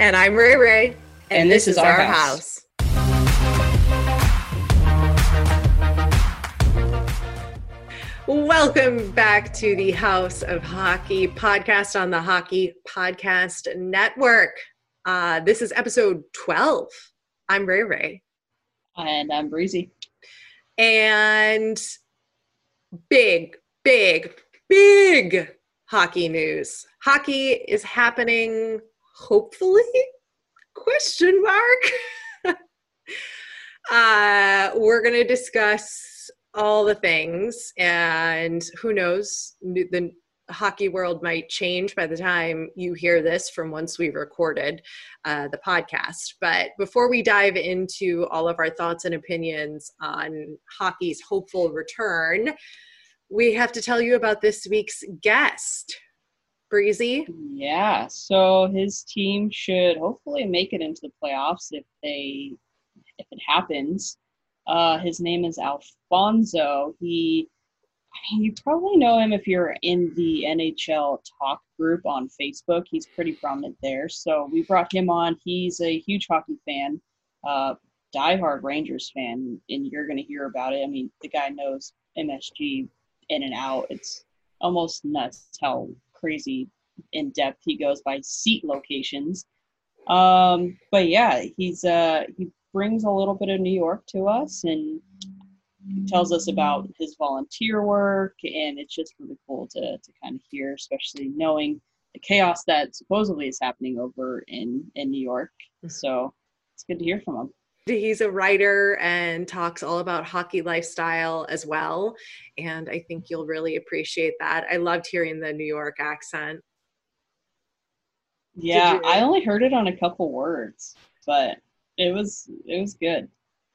And I'm Ray Ray. And, and this, this, is, our, our house. house. Welcome back to the House of Hockey podcast on the Hockey Podcast Network. Uh, this is episode 12. I'm Ray Ray. And I'm Breezy. And big, big, big hockey news. Hockey is happening, hopefully? Question mark. uh, we're going to discuss all the things and who knows the hockey world might change by the time you hear this from once we recorded uh, the podcast but before we dive into all of our thoughts and opinions on hockey's hopeful return we have to tell you about this week's guest breezy yeah so his team should hopefully make it into the playoffs if they if it happens uh, his name is Alfonso. He, you probably know him if you're in the NHL talk group on Facebook. He's pretty prominent there. So we brought him on. He's a huge hockey fan, uh, diehard Rangers fan, and you're going to hear about it. I mean, the guy knows MSG in and out. It's almost nuts how crazy in depth he goes by seat locations. Um, but yeah, he's uh, he brings a little bit of New York to us and tells us about his volunteer work. And it's just really cool to, to kind of hear, especially knowing the chaos that supposedly is happening over in, in New York. Mm-hmm. So it's good to hear from him. He's a writer and talks all about hockey lifestyle as well. And I think you'll really appreciate that. I loved hearing the New York accent. Yeah, I only heard it on a couple words, but it was it was good.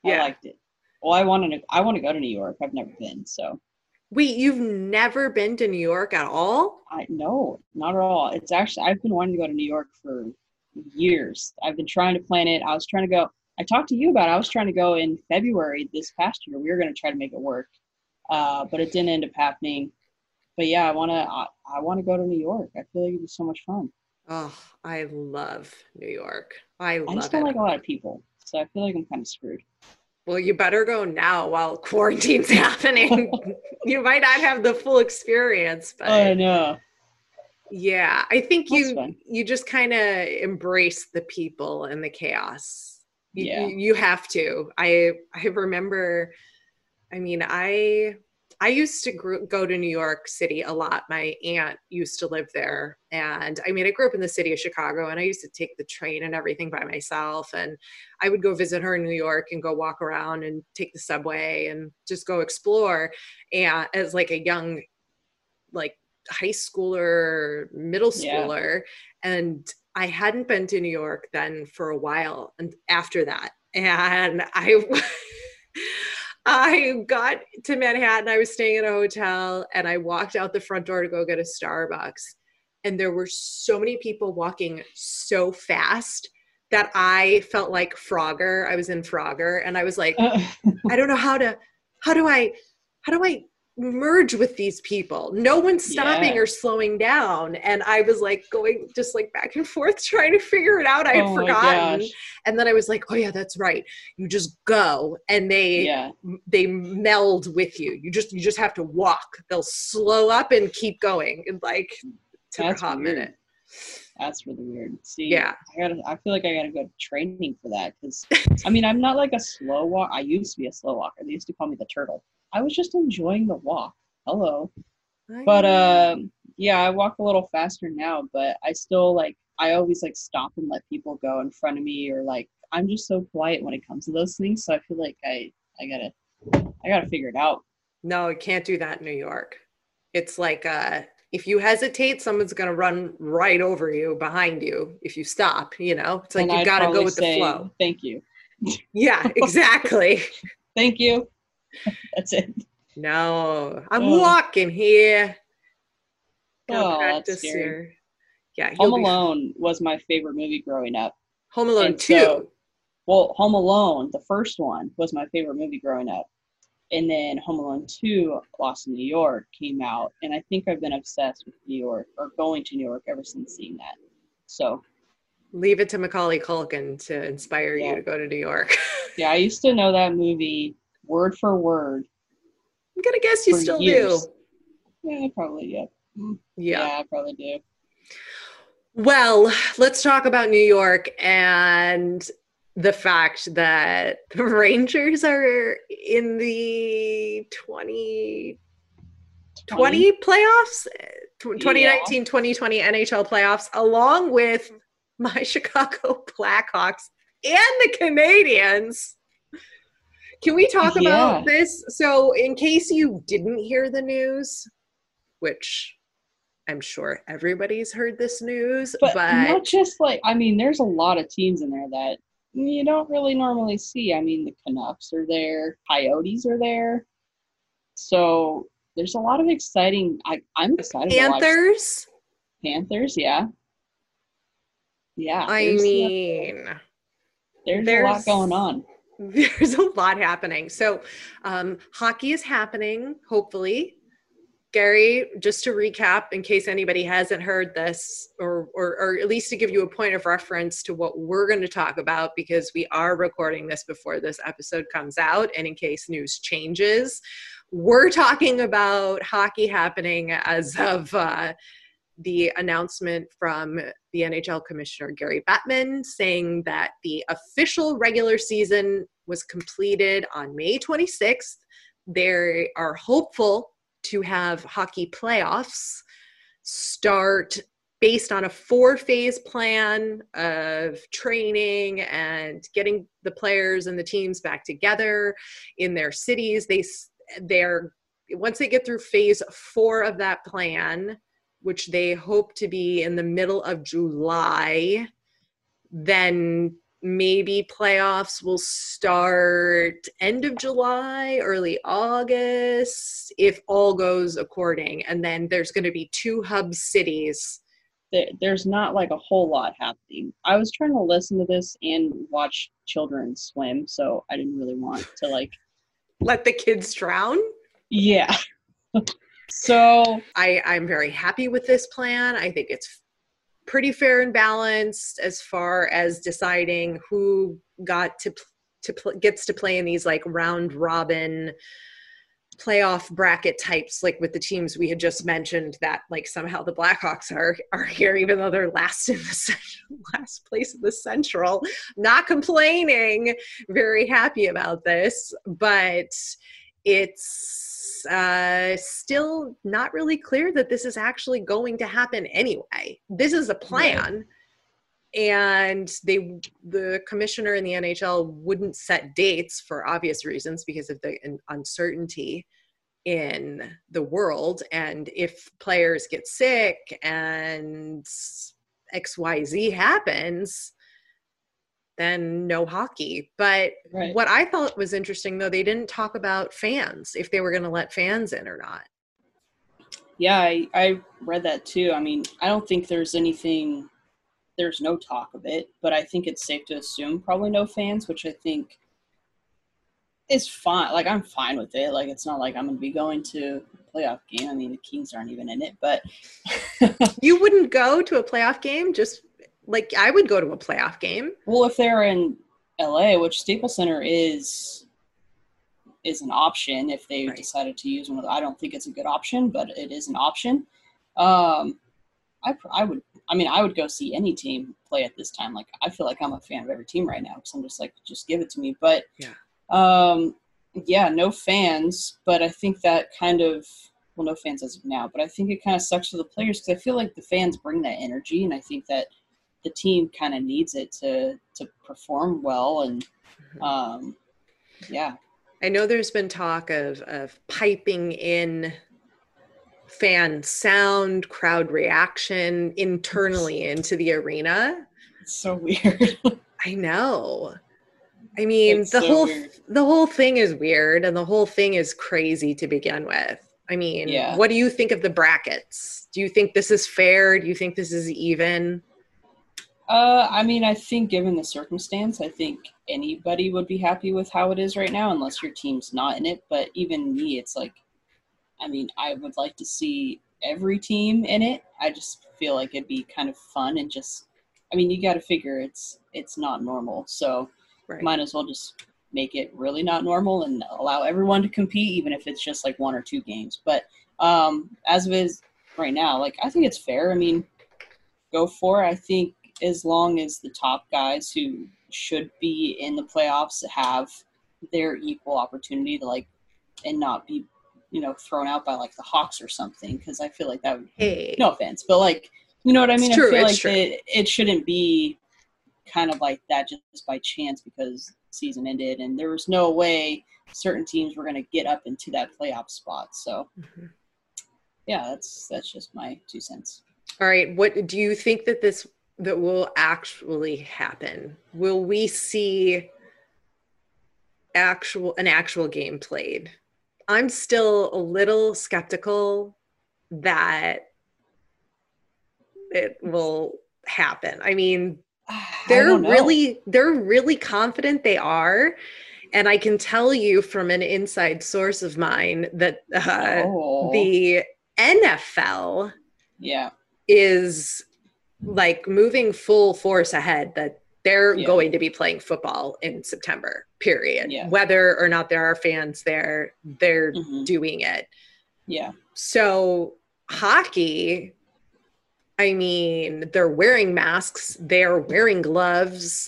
Yeah. I liked it. Well, I want to I want to go to New York. I've never been, so. Wait, you've never been to New York at all? I no, not at all. It's actually I've been wanting to go to New York for years. I've been trying to plan it. I was trying to go. I talked to you about. It. I was trying to go in February this past year. We were going to try to make it work, uh, but it didn't end up happening. But yeah, I want to. I, I want to go to New York. I feel like it'd be so much fun. Oh, I love New York. I love I just don't it. like a lot of people, so I feel like I'm kind of screwed. Well, you better go now while quarantine's happening. you might not have the full experience, but I know. Yeah, I think That's you fun. you just kind of embrace the people and the chaos. You, yeah, you, you have to. I I remember. I mean, I I used to gr- go to New York City a lot. My aunt used to live there. And I mean, I grew up in the city of Chicago and I used to take the train and everything by myself. And I would go visit her in New York and go walk around and take the subway and just go explore. And as like a young, like high schooler, middle schooler. Yeah. And I hadn't been to New York then for a while and after that. And I. I got to Manhattan. I was staying at a hotel and I walked out the front door to go get a Starbucks. And there were so many people walking so fast that I felt like Frogger. I was in Frogger and I was like, uh. I don't know how to, how do I, how do I merge with these people. No one's stopping yeah. or slowing down. And I was like going just like back and forth trying to figure it out. I had oh forgotten. And then I was like, oh yeah, that's right. You just go and they yeah. they meld with you. You just you just have to walk. They'll slow up and keep going. And like took that's a hot weird. minute. That's really weird. See, yeah, I gotta. I feel like I gotta go training for that because, I mean, I'm not like a slow walk. I used to be a slow walker. They used to call me the turtle. I was just enjoying the walk. Hello. But um, yeah, I walk a little faster now, but I still like I always like stop and let people go in front of me or like I'm just so polite when it comes to those things. So I feel like I I gotta I gotta figure it out. No, you can't do that in New York. It's like uh if you hesitate, someone's to run right over you behind you if you stop, you know? It's like you got to go with the flow. Thank you. Yeah, exactly. Thank you. That's it. No, I'm oh. walking here. oh, practice here. Yeah, Home Alone was my favorite movie growing up. Home Alone and 2. So, well, Home Alone, the first one, was my favorite movie growing up. And then Home Alone 2, Lost in New York, came out. And I think I've been obsessed with New York or going to New York ever since seeing that. So leave it to Macaulay Culkin to inspire yeah. you to go to New York. yeah, I used to know that movie word for word. I'm gonna guess you still years. do. Yeah, probably. Yeah. Yeah, yeah I probably do. Well, let's talk about New York and the fact that the Rangers are in the 20, 20 playoffs, 2019 2020 NHL playoffs, along with my Chicago Blackhawks and the Canadiens. Can we talk yeah. about this? So, in case you didn't hear the news, which I'm sure everybody's heard this news, but, but not just like I mean, there's a lot of teams in there that you don't really normally see. I mean, the Canucks are there, Coyotes are there, so there's a lot of exciting. I, I'm excited. Panthers. Panthers, yeah, yeah. I uh, mean, there's, there's a lot going on. There's a lot happening. So, um, hockey is happening. Hopefully, Gary, just to recap, in case anybody hasn't heard this, or, or, or at least to give you a point of reference to what we're going to talk about, because we are recording this before this episode comes out, and in case news changes, we're talking about hockey happening as of uh, the announcement from the NHL Commissioner Gary Bettman saying that the official regular season was completed on May 26th. They are hopeful to have hockey playoffs start based on a four phase plan of training and getting the players and the teams back together in their cities they they're once they get through phase 4 of that plan which they hope to be in the middle of July then maybe playoffs will start end of July, early August, if all goes according. And then there's going to be two hub cities. There's not like a whole lot happening. I was trying to listen to this and watch children swim, so I didn't really want to like let the kids drown. Yeah. so I I'm very happy with this plan. I think it's pretty fair and balanced as far as deciding who got to to pl- gets to play in these like round robin playoff bracket types like with the teams we had just mentioned that like somehow the blackhawks are are here even though they're last in the central, last place in the central. Not complaining. Very happy about this. But it's uh, still not really clear that this is actually going to happen anyway. This is a plan. Right. And they, the commissioner in the NHL wouldn't set dates for obvious reasons because of the uncertainty in the world. And if players get sick and XYZ happens, then no hockey. But right. what I thought was interesting though, they didn't talk about fans, if they were going to let fans in or not. Yeah, I, I read that too. I mean, I don't think there's anything, there's no talk of it, but I think it's safe to assume probably no fans, which I think is fine. Like, I'm fine with it. Like, it's not like I'm going to be going to a playoff game. I mean, the Kings aren't even in it, but. you wouldn't go to a playoff game just like I would go to a playoff game. Well, if they're in LA, which Staples Center is is an option if they right. decided to use one of the, I don't think it's a good option, but it is an option. Um, I, I would, I mean, I would go see any team play at this time. Like, I feel like I'm a fan of every team right now because I'm just like, just give it to me. But, yeah, um, yeah, no fans. But I think that kind of, well, no fans as of now. But I think it kind of sucks for the players because I feel like the fans bring that energy, and I think that the team kind of needs it to to perform well and mm-hmm. um, yeah i know there's been talk of of piping in fan sound, crowd reaction internally into the arena. It's so weird. I know. I mean, it's the so whole weird. the whole thing is weird and the whole thing is crazy to begin with. I mean, yeah. what do you think of the brackets? Do you think this is fair? Do you think this is even? Uh, I mean, I think given the circumstance, I think anybody would be happy with how it is right now, unless your team's not in it. But even me, it's like, I mean, I would like to see every team in it. I just feel like it'd be kind of fun and just, I mean, you got to figure it's it's not normal, so right. might as well just make it really not normal and allow everyone to compete, even if it's just like one or two games. But um, as of is right now, like I think it's fair. I mean, go for it. I think as long as the top guys who should be in the playoffs have their equal opportunity to like and not be you know thrown out by like the Hawks or something because I feel like that would hey. no offense but like you know what I mean true, I feel like it, it shouldn't be kind of like that just by chance because season ended and there was no way certain teams were going to get up into that playoff spot so mm-hmm. yeah that's that's just my two cents all right what do you think that this that will actually happen? Will we see actual an actual game played? I'm still a little skeptical that it will happen. I mean, they're I really they're really confident they are and I can tell you from an inside source of mine that uh, oh. the NFL yeah is like moving full force ahead that they're yeah. going to be playing football in September, period. Yeah. Whether or not there are fans there, they're mm-hmm. doing it. Yeah. So, hockey, I mean, they're wearing masks, they're wearing gloves,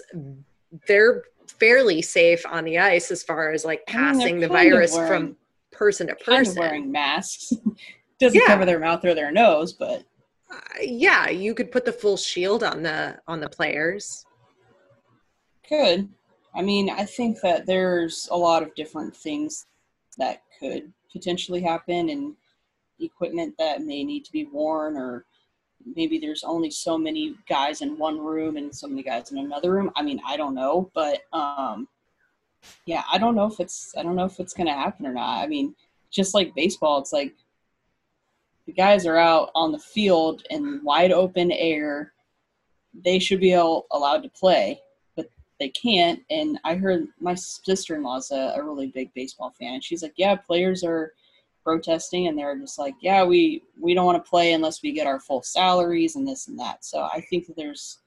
they're fairly safe on the ice as far as like passing I mean, the virus wearing, from person to person. Wearing masks doesn't yeah. cover their mouth or their nose, but uh, yeah, you could put the full shield on the on the players. Could. I mean, I think that there's a lot of different things that could potentially happen and equipment that may need to be worn or maybe there's only so many guys in one room and so many guys in another room. I mean, I don't know, but um yeah, I don't know if it's I don't know if it's going to happen or not. I mean, just like baseball, it's like the guys are out on the field in wide open air. They should be all allowed to play, but they can't. And I heard my sister in law's a, a really big baseball fan, and she's like, "Yeah, players are protesting, and they're just like, yeah, we we don't want to play unless we get our full salaries and this and that." So I think that there's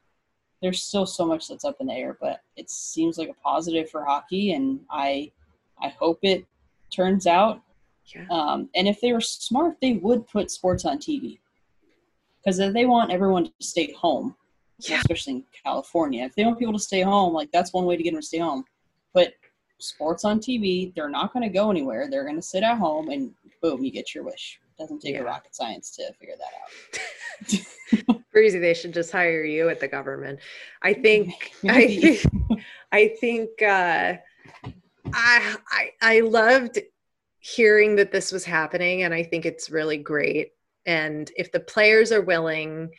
there's still so much that's up in the air, but it seems like a positive for hockey, and I I hope it turns out yeah. Um, and if they were smart, they would put sports on TV because they want everyone to stay home, yeah. especially in California, if they want people to stay home, like that's one way to get them to stay home. But sports on TV, they're not going to go anywhere. They're going to sit at home, and boom, you get your wish. It doesn't take yeah. a rocket science to figure that out. Breezy, they should just hire you at the government. I think. I think. I think. Uh, I I I loved hearing that this was happening and i think it's really great. And if the players are willing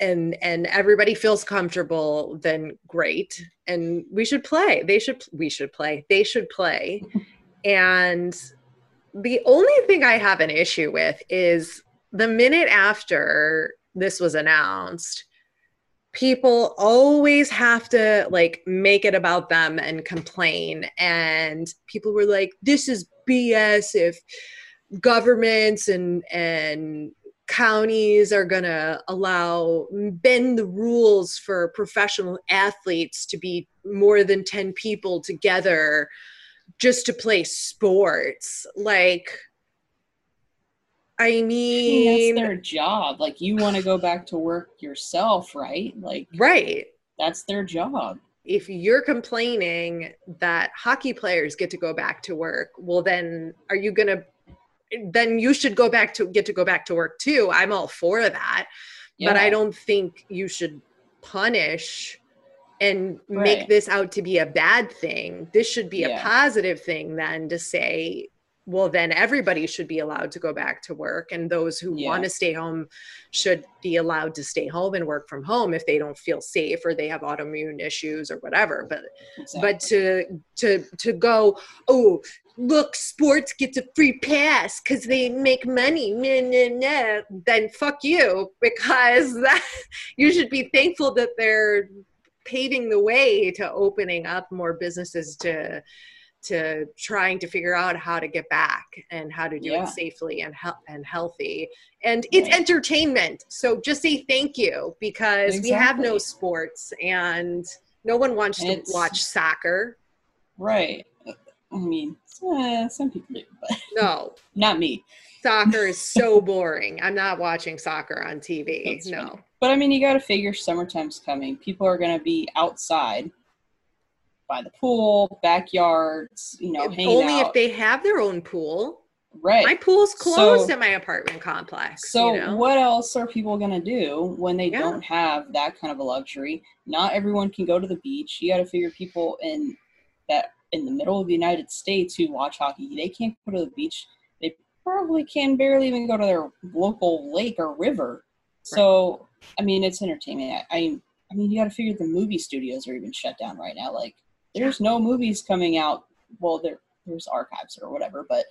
and and everybody feels comfortable then great. And we should play. They should we should play. They should play. And the only thing i have an issue with is the minute after this was announced people always have to like make it about them and complain. And people were like this is bs if governments and and counties are going to allow bend the rules for professional athletes to be more than 10 people together just to play sports. Like I mean, that's their job. Like you want to go back to work yourself, right? Like Right. That's their job. If you're complaining that hockey players get to go back to work, well then are you going to then you should go back to get to go back to work too. I'm all for that. Yeah. But I don't think you should punish and right. make this out to be a bad thing. This should be yeah. a positive thing then to say well then everybody should be allowed to go back to work and those who yeah. want to stay home should be allowed to stay home and work from home if they don't feel safe or they have autoimmune issues or whatever but exactly. but to to to go oh look sports gets a free pass because they make money nah, nah, nah, then fuck you because that, you should be thankful that they're paving the way to opening up more businesses to to trying to figure out how to get back and how to do yeah. it safely and he- and healthy. And it's right. entertainment. So just say thank you because exactly. we have no sports and no one wants it's, to watch soccer. Right. I mean, uh, some people do, but no, not me. Soccer is so boring. I'm not watching soccer on TV. That's no. Funny. But I mean, you got to figure summertime's coming. People are going to be outside by the pool, backyards, you know, hanging Only out. if they have their own pool. Right. My pool's closed so, in my apartment complex. So you know? what else are people gonna do when they yeah. don't have that kind of a luxury? Not everyone can go to the beach. You got to figure people in that in the middle of the United States who watch hockey, they can't go to the beach. They probably can barely even go to their local lake or river. So right. I mean, it's entertainment. I, I I mean, you got to figure the movie studios are even shut down right now. Like there's no movies coming out. Well, there there's archives or whatever, but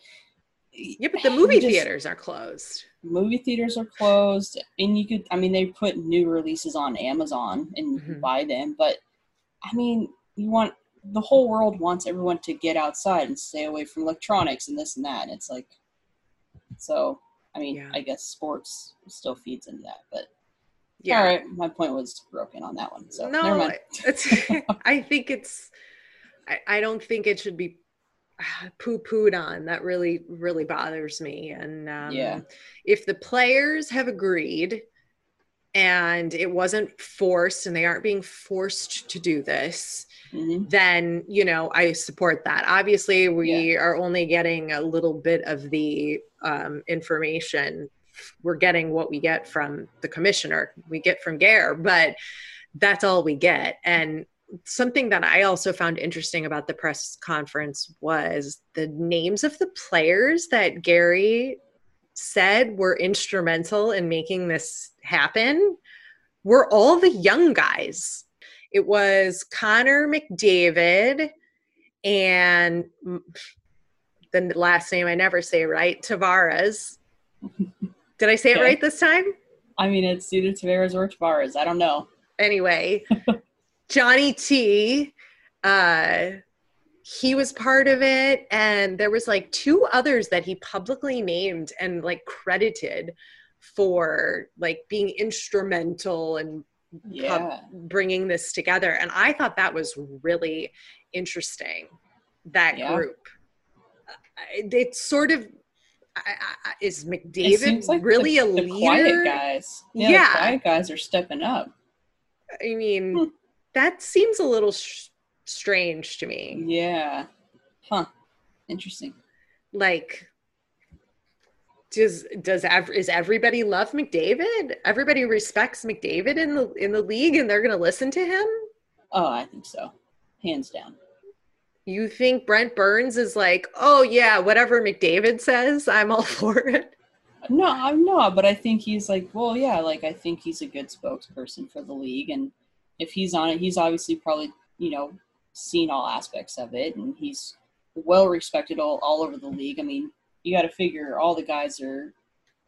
yeah, but the movie just, theaters are closed. Movie theaters are closed, and you could. I mean, they put new releases on Amazon and mm-hmm. buy them, but I mean, you want the whole world wants everyone to get outside and stay away from electronics and this and that. And it's like, so I mean, yeah. I guess sports still feeds into that, but yeah. All right, my point was broken on that one. So no, it's. I think it's I, I don't think it should be poo pooed on. That really, really bothers me. And um, yeah, if the players have agreed and it wasn't forced and they aren't being forced to do this, mm-hmm. then, you know, I support that. Obviously, we yeah. are only getting a little bit of the um, information. We're getting what we get from the commissioner, we get from Gare, but that's all we get. And something that I also found interesting about the press conference was the names of the players that Gary said were instrumental in making this happen were all the young guys. It was Connor McDavid and the last name I never say right, Tavares. Did I say okay. it right this time? I mean, it's either Tavares or Tavares. I don't know. Anyway, Johnny T, uh, he was part of it, and there was like two others that he publicly named and like credited for like being instrumental and yeah. bringing this together. And I thought that was really interesting. That yeah. group, it's sort of is McDavid like really the, a the leader? Quiet guys, yeah, yeah. quiet guys are stepping up. I mean, hmm that seems a little sh- strange to me. Yeah. Huh. Interesting. Like does does ev- is everybody love McDavid? Everybody respects McDavid in the in the league and they're going to listen to him? Oh, I think so. Hands down. You think Brent Burns is like, "Oh yeah, whatever McDavid says, I'm all for it." No, I'm not, but I think he's like, well, yeah, like I think he's a good spokesperson for the league and if he's on it, he's obviously probably you know seen all aspects of it, and he's well respected all, all over the league. I mean, you got to figure all the guys are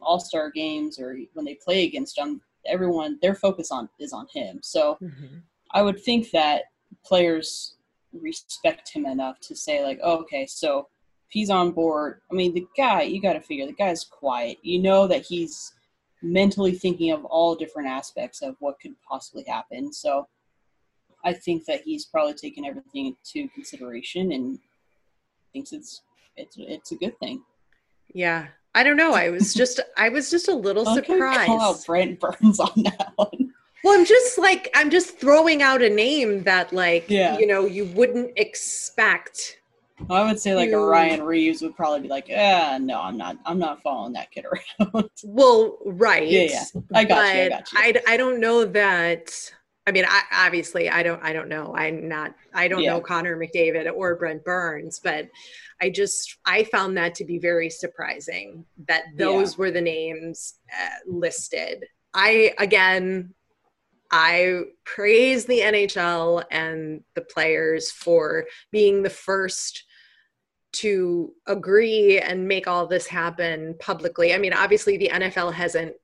all star games or when they play against him, everyone their focus on is on him. So mm-hmm. I would think that players respect him enough to say like, oh, okay, so if he's on board, I mean, the guy you got to figure the guy's quiet. You know that he's mentally thinking of all different aspects of what could possibly happen. So I think that he's probably taken everything into consideration and thinks it's it's it's a good thing. Yeah. I don't know. I was just I was just a little surprised. Call out Brent Burns on that one. Well, I'm just like I'm just throwing out a name that like yeah. you know you wouldn't expect I would say like a Ryan Reaves would probably be like, yeah, no, I'm not, I'm not following that kid around. Well, right. Yeah, yeah. I got you. I got you. I, I don't know that. I mean, I, obviously, I don't, I don't know. I'm not, I don't yeah. know Connor McDavid or Brent Burns, but I just, I found that to be very surprising that those yeah. were the names uh, listed. I again, I praise the NHL and the players for being the first to agree and make all this happen publicly. I mean, obviously, the NFL hasn't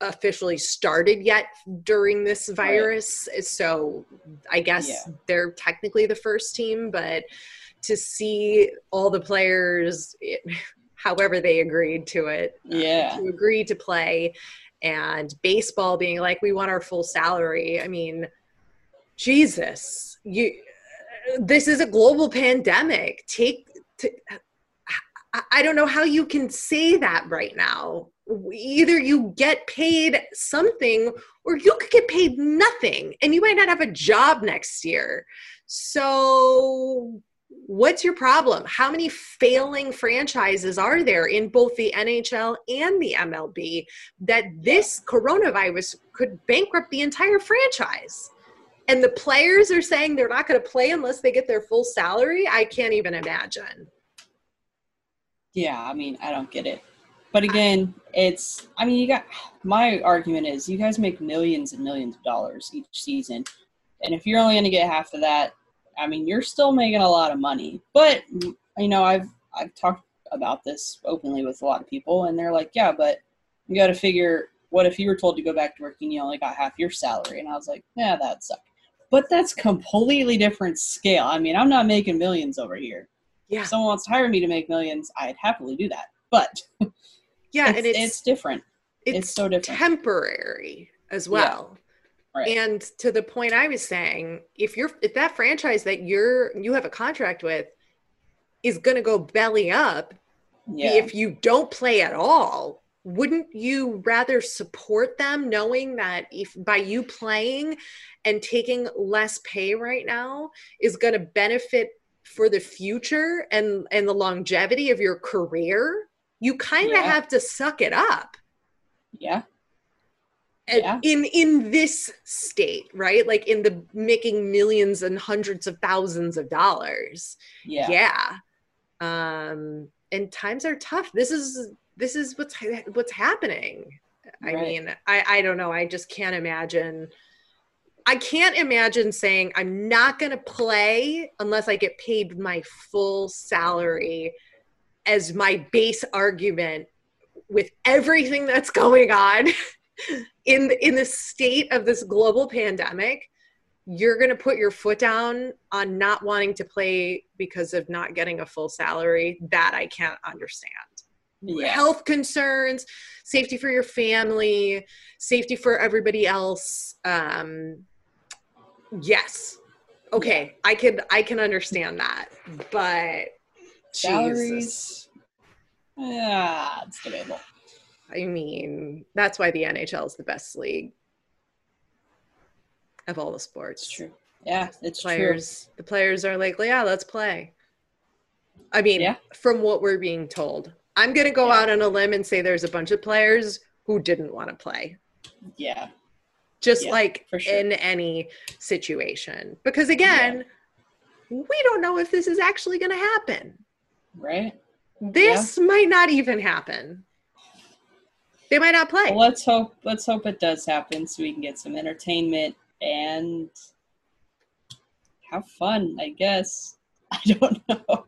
officially started yet during this virus, right. so I guess yeah. they're technically the first team, but to see all the players, it, however they agreed to it, uh, yeah, uh, to agree to play, and baseball being like, we want our full salary. I mean, Jesus, you. This is a global pandemic. Take to, I don't know how you can say that right now. Either you get paid something or you could get paid nothing and you might not have a job next year. So, what's your problem? How many failing franchises are there in both the NHL and the MLB that this coronavirus could bankrupt the entire franchise? And the players are saying they're not going to play unless they get their full salary. I can't even imagine. Yeah, I mean, I don't get it. But again, it's, I mean, you got, my argument is you guys make millions and millions of dollars each season. And if you're only going to get half of that, I mean, you're still making a lot of money. But, you know, I've, I've talked about this openly with a lot of people, and they're like, yeah, but you got to figure what if you were told to go back to work and you only got half your salary? And I was like, yeah, that sucks. But that's completely different scale. I mean, I'm not making millions over here yeah. if someone wants to hire me to make millions, I'd happily do that. But yeah, it's, and it's, it's different. It's, it's, so different. Temporary as well. Yeah. Right. And to the point I was saying, if you're if that franchise that you're you have a contract with is going to go belly up, yeah. if you don't play at all, wouldn't you rather support them knowing that if by you playing and taking less pay right now is going to benefit for the future and and the longevity of your career you kind of yeah. have to suck it up. Yeah. Yeah. in in this state right? Like in the making millions and hundreds of thousands of dollars. Yeah. Yeah. Um and times are tough. This is this is what's what's happening. Right. i mean i i don't know. I just can't imagine I can't imagine saying I'm not going to play unless I get paid my full salary as my base argument with everything that's going on in the, in the state of this global pandemic you're going to put your foot down on not wanting to play because of not getting a full salary that I can't understand. Yeah. Health concerns, safety for your family, safety for everybody else. Um, Yes. Okay, yeah. I could I can understand that, but salaries. Yeah, it's debatable. I mean, that's why the NHL is the best league of all the sports. It's true. Yeah, it's players. True. The players are like, yeah, let's play. I mean, yeah. from what we're being told, I'm gonna go yeah. out on a limb and say there's a bunch of players who didn't want to play. Yeah, just yeah, like sure. in any situation. Because again, yeah. we don't know if this is actually going to happen. Right. This yeah. might not even happen. They might not play. Well, let's hope let's hope it does happen so we can get some entertainment and have fun, I guess. I don't know.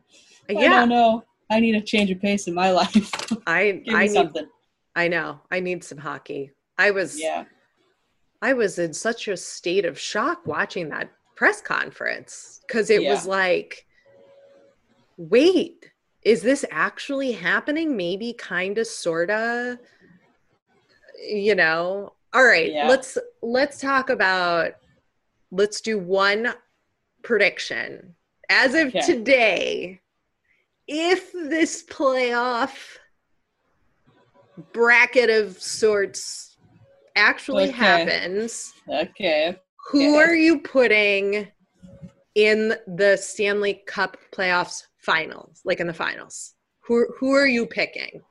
Yeah. I don't know. I need a change of pace in my life. I I need something. I know. I need some hockey. I was yeah. I was in such a state of shock watching that press conference because it yeah. was like, wait, is this actually happening? Maybe, kind of, sort of. You know. All right, yeah. let's let's talk about. Let's do one prediction as of okay. today. If this playoff bracket of sorts actually okay. happens, okay. Who are you putting in the Stanley Cup playoffs finals, like in the finals? Who who are you picking?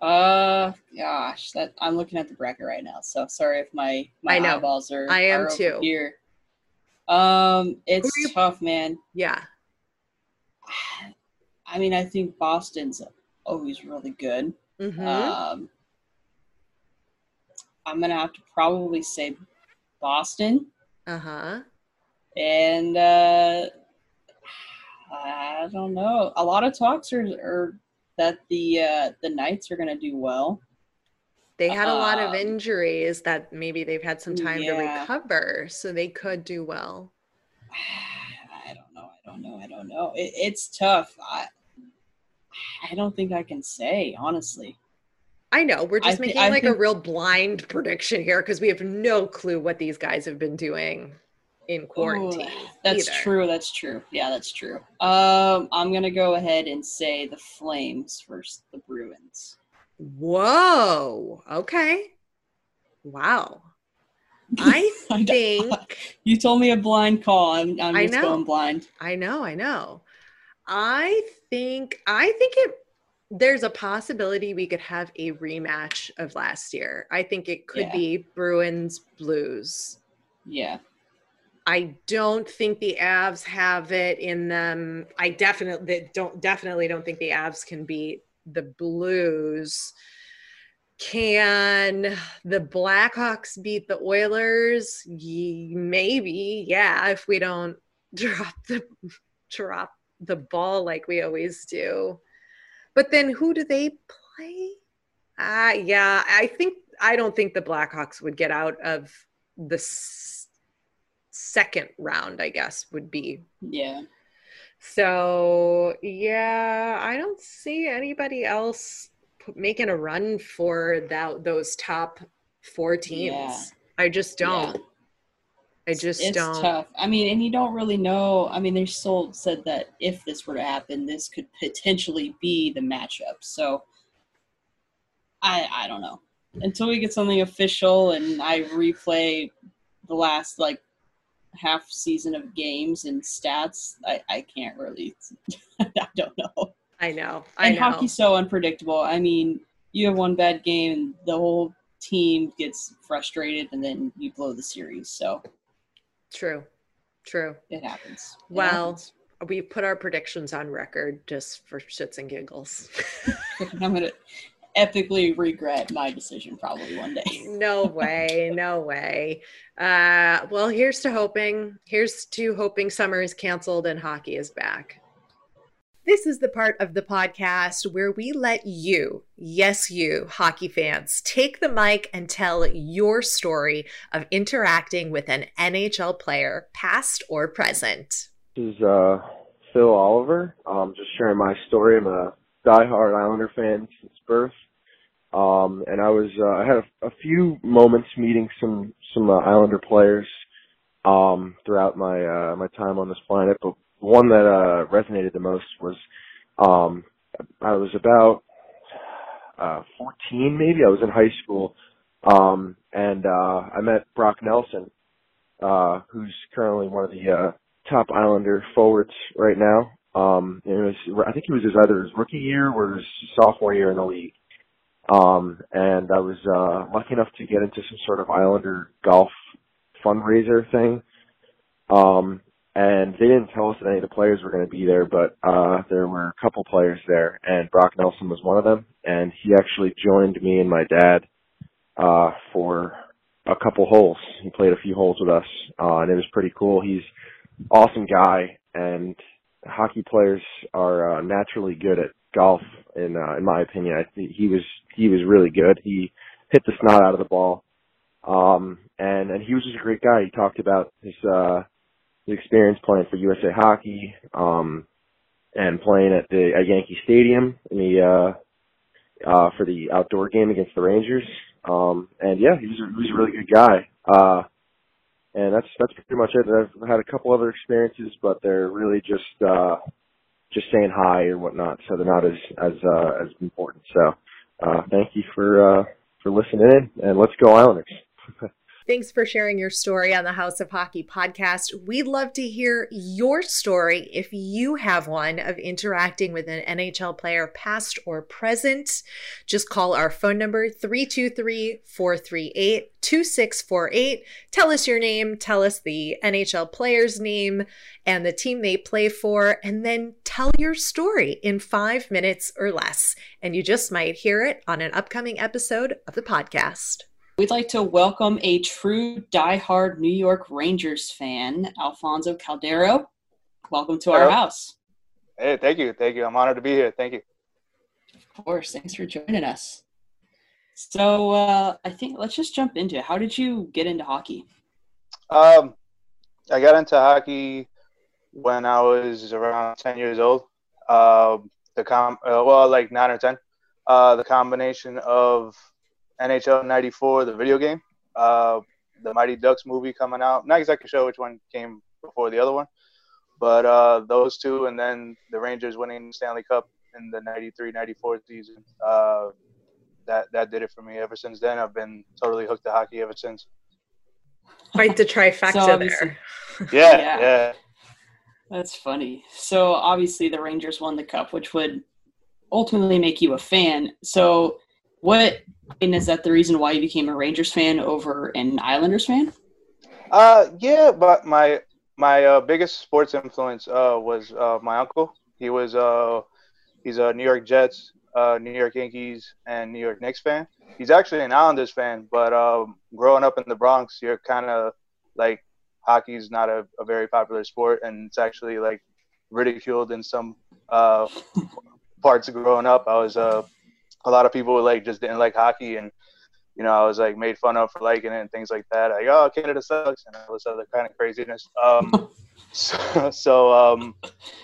Uh, gosh, that I'm looking at the bracket right now. So sorry if my my I know. eyeballs are. I am are too. Here, um, it's you... tough, man. Yeah. I mean, I think Boston's always really good. Mm-hmm. Um, I'm gonna have to probably say Boston. Uh-huh. And uh I don't know. A lot of talks are, are that the uh the Knights are gonna do well. They had a lot of um, injuries that maybe they've had some time yeah. to recover, so they could do well. I don't know. I don't know. I don't know. It, it's tough. I I don't think I can say honestly. I know we're just th- making like think, a real blind prediction here because we have no clue what these guys have been doing in quarantine. Ooh, that's either. true. That's true. Yeah, that's true. Um, I'm gonna go ahead and say the Flames versus the Bruins. Whoa. Okay. Wow. I think you told me a blind call. I'm, I'm just going blind. I know. I know. I think. I think it there's a possibility we could have a rematch of last year. I think it could yeah. be Bruins Blues. Yeah. I don't think the Avs have it in them. I definitely don't definitely don't think the Avs can beat the Blues. Can the Blackhawks beat the Oilers? Maybe, yeah, if we don't drop the drop the ball like we always do. But then who do they play? Ah, uh, yeah, I think I don't think the Blackhawks would get out of the s- second round. I guess would be yeah. So yeah, I don't see anybody else making a run for that those top four teams. Yeah. I just don't. Yeah. I just it's don't. tough. I mean, and you don't really know. I mean, they still said that if this were to happen, this could potentially be the matchup. So, I I don't know until we get something official and I replay the last like half season of games and stats. I I can't really. I don't know. I know. I and know. hockey's so unpredictable. I mean, you have one bad game and the whole team gets frustrated and then you blow the series. So True. True. It happens. It well, happens. we put our predictions on record just for shits and giggles. I'm gonna epically regret my decision probably one day. no way, no way. Uh, well, here's to hoping. Here's to hoping summer is canceled and hockey is back. This is the part of the podcast where we let you, yes, you, hockey fans, take the mic and tell your story of interacting with an NHL player, past or present. This is uh, Phil Oliver. Um, just sharing my story. I'm a diehard Islander fan since birth. Um, and I was uh, I had a, a few moments meeting some some uh, Islander players um, throughout my uh, my time on this planet, but one that uh, resonated the most was um, I was about uh, 14, maybe. I was in high school, um, and uh, I met Brock Nelson, uh, who's currently one of the uh, top Islander forwards right now. Um, it was, I think he was his either his rookie year or his sophomore year in the league. Um, and I was uh, lucky enough to get into some sort of Islander golf fundraiser thing. Um, and they didn't tell us that any of the players were going to be there, but uh, there were a couple players there, and Brock Nelson was one of them, and he actually joined me and my dad uh, for a couple holes. He played a few holes with us, uh, and it was pretty cool. He's awesome guy, and hockey players are uh, naturally good at golf. In uh, in my opinion, I think he was he was really good. He hit the snot out of the ball, um, and and he was just a great guy. He talked about his uh, the experience playing for USA Hockey, um, and playing at the at Yankee Stadium in the uh, uh, for the outdoor game against the Rangers. Um, and yeah, he was a, he was a really good guy. Uh, and that's that's pretty much it. I've had a couple other experiences, but they're really just uh, just saying hi or whatnot, so they're not as as uh, as important. So uh, thank you for uh, for listening in, and let's go Islanders. Thanks for sharing your story on the House of Hockey podcast. We'd love to hear your story if you have one of interacting with an NHL player, past or present. Just call our phone number 323 438 2648. Tell us your name, tell us the NHL player's name and the team they play for, and then tell your story in five minutes or less. And you just might hear it on an upcoming episode of the podcast. We'd like to welcome a true die-hard New York Rangers fan, Alfonso Caldero. Welcome to Hello. our house. Hey, thank you. Thank you. I'm honored to be here. Thank you. Of course. Thanks for joining us. So uh, I think let's just jump into it. How did you get into hockey? Um, I got into hockey when I was around 10 years old. Uh, the com, uh, well, like nine or 10. Uh, the combination of NHL '94, the video game, uh, the Mighty Ducks movie coming out. Not exactly sure which one came before the other one, but uh, those two, and then the Rangers winning the Stanley Cup in the '93-'94 season. Uh, that that did it for me. Ever since then, I've been totally hooked to hockey ever since. Quite the trifecta so there. Yeah, yeah, yeah. That's funny. So obviously, the Rangers won the cup, which would ultimately make you a fan. So, what and is that the reason why you became a Rangers fan over an Islanders fan? Uh, yeah, but my my uh, biggest sports influence uh, was uh, my uncle. He was uh, he's a New York Jets, uh, New York Yankees, and New York Knicks fan. He's actually an Islanders fan, but um, growing up in the Bronx, you're kind of like hockey's not a, a, very popular sport, and it's actually like ridiculed in some uh, parts of growing up. I was uh, a lot of people like just didn't like hockey and you know, I was like made fun of for liking it and things like that. Like, oh, Canada sucks and all this other kind of craziness. Um, so, so um,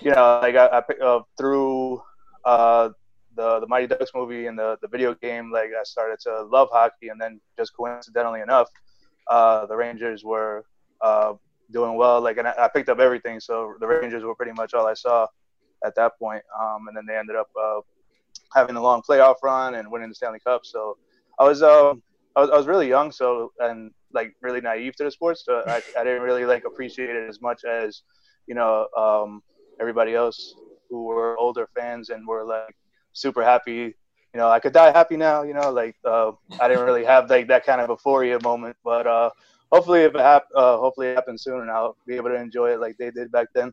you know, like I, I picked through uh, the the Mighty Ducks movie and the the video game. Like I started to love hockey, and then just coincidentally enough, uh, the Rangers were uh, doing well. Like, and I, I, picked up everything. So the Rangers were pretty much all I saw at that point. Um, and then they ended up uh, having a long playoff run and winning the Stanley Cup. So I was um I was, I was really young, so and like really naive to the sports, so I, I didn't really like appreciate it as much as you know um, everybody else who were older fans and were like super happy. You know, I could die happy now. You know, like uh, I didn't really have like that kind of euphoria moment, but uh, hopefully if it hap- uh, hopefully it happens soon, and I'll be able to enjoy it like they did back then.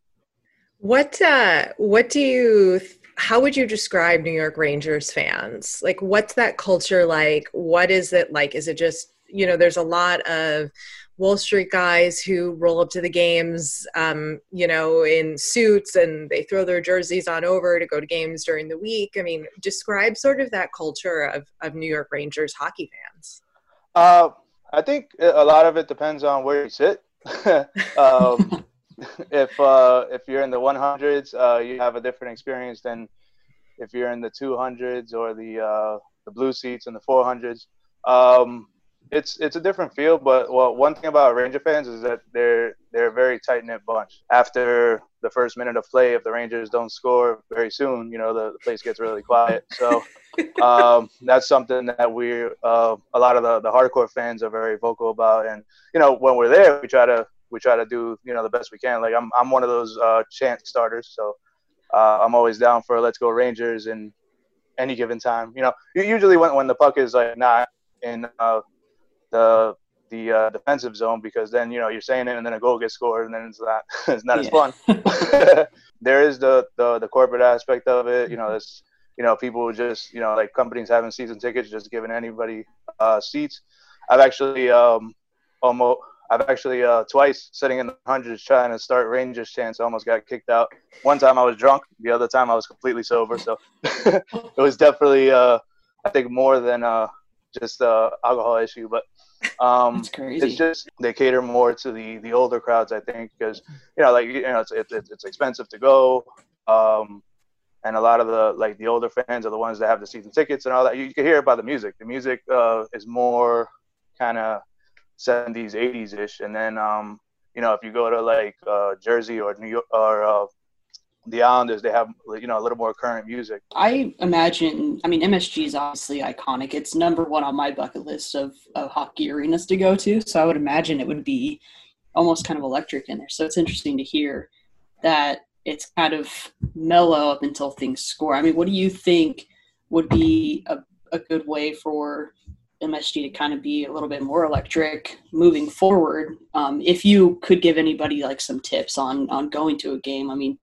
What uh, what do you how would you describe New York Rangers fans? Like, what's that culture like? What is it like? Is it just, you know, there's a lot of Wall Street guys who roll up to the games, um, you know, in suits and they throw their jerseys on over to go to games during the week. I mean, describe sort of that culture of, of New York Rangers hockey fans. Uh, I think a lot of it depends on where you sit. um, if uh, if you're in the 100s, uh, you have a different experience than if you're in the 200s or the uh, the blue seats and the 400s. Um, it's it's a different feel, but well, one thing about Ranger fans is that they're they're a very tight knit bunch. After the first minute of play, if the Rangers don't score very soon, you know the, the place gets really quiet. So um, that's something that we uh, a lot of the, the hardcore fans are very vocal about. And you know when we're there, we try to we try to do you know the best we can. Like I'm I'm one of those uh, chant starters, so uh, I'm always down for let's go Rangers in any given time. You know, usually when when the puck is like not in uh, the the uh, defensive zone because then you know you're saying it and then a goal gets scored and then it's not it's not yeah. as fun. there is the, the the corporate aspect of it. You know, this you know people just you know like companies having season tickets just giving anybody uh, seats. I've actually um, almost I've actually uh, twice sitting in the hundreds trying to start Rangers chants. almost got kicked out. One time I was drunk. The other time I was completely sober. So it was definitely, uh, I think, more than uh, just uh, alcohol issue. But um, it's just they cater more to the the older crowds, I think, because you know, like you know, it's it's, it's expensive to go. Um, and a lot of the like the older fans are the ones that have the season tickets and all that. You, you can hear it by the music. The music uh, is more kind of 70s, 80s ish. And then, um, you know, if you go to like uh, Jersey or New York or uh, the Islanders, they have you know a little more current music. I imagine. I mean, MSG is obviously iconic. It's number one on my bucket list of, of hockey arenas to go to. So I would imagine it would be almost kind of electric in there. So it's interesting to hear that it's kind of mellow up until things score. I mean, what do you think would be a, a good way for MSG to kind of be a little bit more electric moving forward? Um, if you could give anybody like some tips on on going to a game, I mean,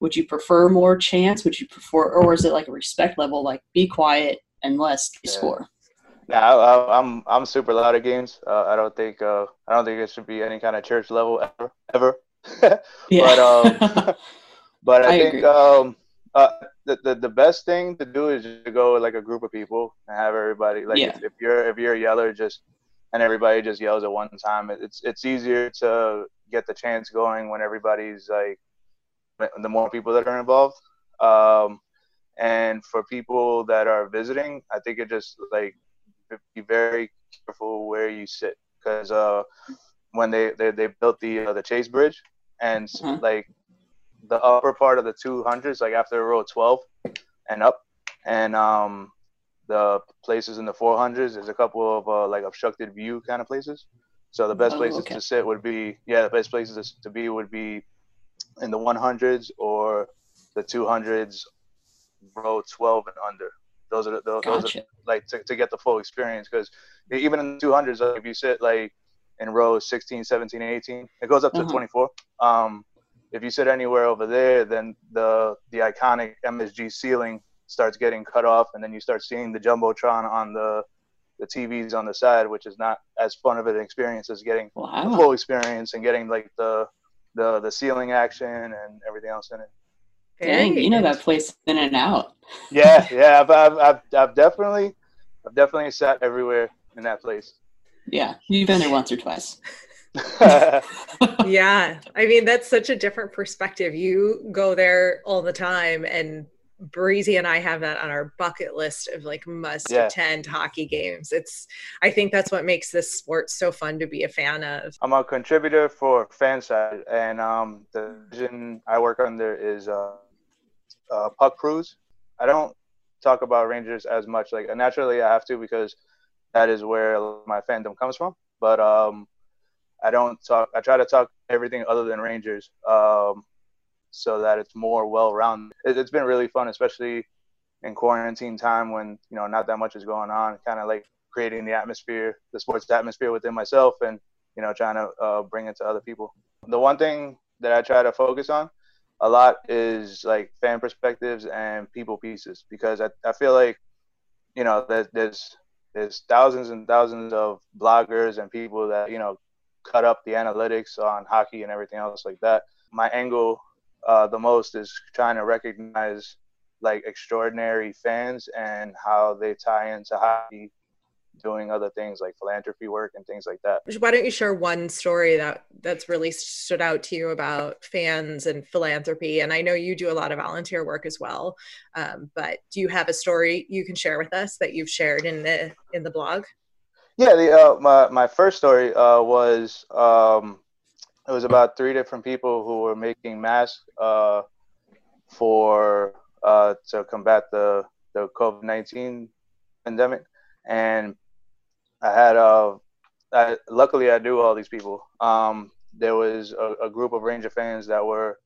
would you prefer more chance? Would you prefer, or is it like a respect level, like be quiet and less yeah. score? Nah, I, am I'm, I'm super loud at games. Uh, I don't think uh, I don't think it should be any kind of church level ever ever. but um, but I, I think um, uh, the, the the best thing to do is to go with like a group of people and have everybody like yeah. if, if you're if you're a yeller just and everybody just yells at one time. It's it's easier to get the chance going when everybody's like the more people that are involved. Um, and for people that are visiting, I think it just like be very careful where you sit because uh, when they, they they built the uh, the Chase Bridge and mm-hmm. like the upper part of the 200s, like after row 12 and up, and um, the places in the 400s, there's a couple of uh, like obstructed view kind of places. So the best oh, places okay. to sit would be yeah, the best places to be would be in the 100s or the 200s, row 12 and under. Those are the, those, gotcha. are like to, to get the full experience because even in the 200s, like if you sit like in rows 16, 17, 18, it goes up to uh-huh. 24. Um, if you sit anywhere over there, then the the iconic MSG ceiling starts getting cut off, and then you start seeing the jumbotron on the the TVs on the side, which is not as fun of an experience as getting wow. the full experience and getting like the the the ceiling action and everything else in it. Dang, you know that place in and out. yeah, yeah, I've, I've, I've, I've definitely, I've definitely sat everywhere in that place. Yeah, you've been there once or twice. yeah, I mean that's such a different perspective. You go there all the time, and Breezy and I have that on our bucket list of like must yeah. attend hockey games. It's I think that's what makes this sport so fun to be a fan of. I'm a contributor for FanSided, and um, the division I work under is uh, uh, Puck Prose. I don't talk about Rangers as much. Like naturally, I have to because that is where my fandom comes from. But um, I don't talk. I try to talk everything other than Rangers. Um, so that it's more well rounded. It, has been really fun, especially in quarantine time when you know not that much is going on. Kind of like creating the atmosphere, the sports atmosphere within myself, and you know trying to uh, bring it to other people. The one thing that I try to focus on a lot is like fan perspectives and people pieces because I, I feel like you know there's there's thousands and thousands of bloggers and people that you know cut up the analytics on hockey and everything else like that. My angle uh, the most is trying to recognize like extraordinary fans and how they tie into hockey doing other things like philanthropy work and things like that. Why don't you share one story that that's really stood out to you about fans and philanthropy? And I know you do a lot of volunteer work as well, um, but do you have a story you can share with us that you've shared in the in the blog? Yeah, the uh, my my first story uh, was um, it was about three different people who were making masks uh, for uh, to combat the the COVID nineteen pandemic, and I had uh, I, luckily I knew all these people. Um, there was a, a group of Ranger fans that were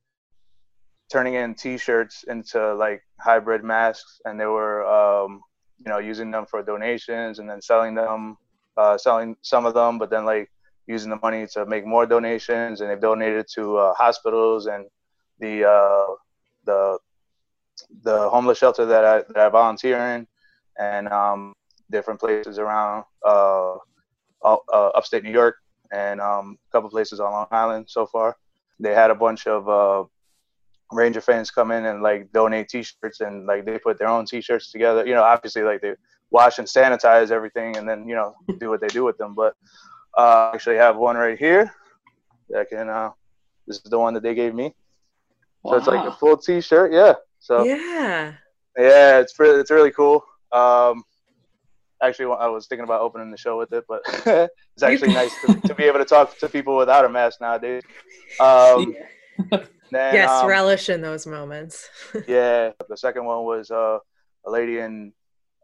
turning in T-shirts into like hybrid masks, and they were um, you know using them for donations and then selling them, uh, selling some of them, but then like using the money to make more donations, and they've donated to uh, hospitals and the uh, the the homeless shelter that I that I volunteer in, and um, different places around uh, uh, upstate New York and um, a couple places on Long Island so far. They had a bunch of uh, Ranger fans come in and like donate T-shirts and like they put their own T-shirts together. You know, obviously like they wash and sanitize everything and then you know do what they do with them. But uh, actually have one right here that can. Uh, this is the one that they gave me. Wow. So it's like a full T-shirt. Yeah. So yeah. Yeah, it's really, it's really cool. Um, actually, I was thinking about opening the show with it, but it's actually nice to, to, be able to talk to people without a mask nowadays. Um, then, yes, um, relish in those moments. yeah, the second one was uh, a lady in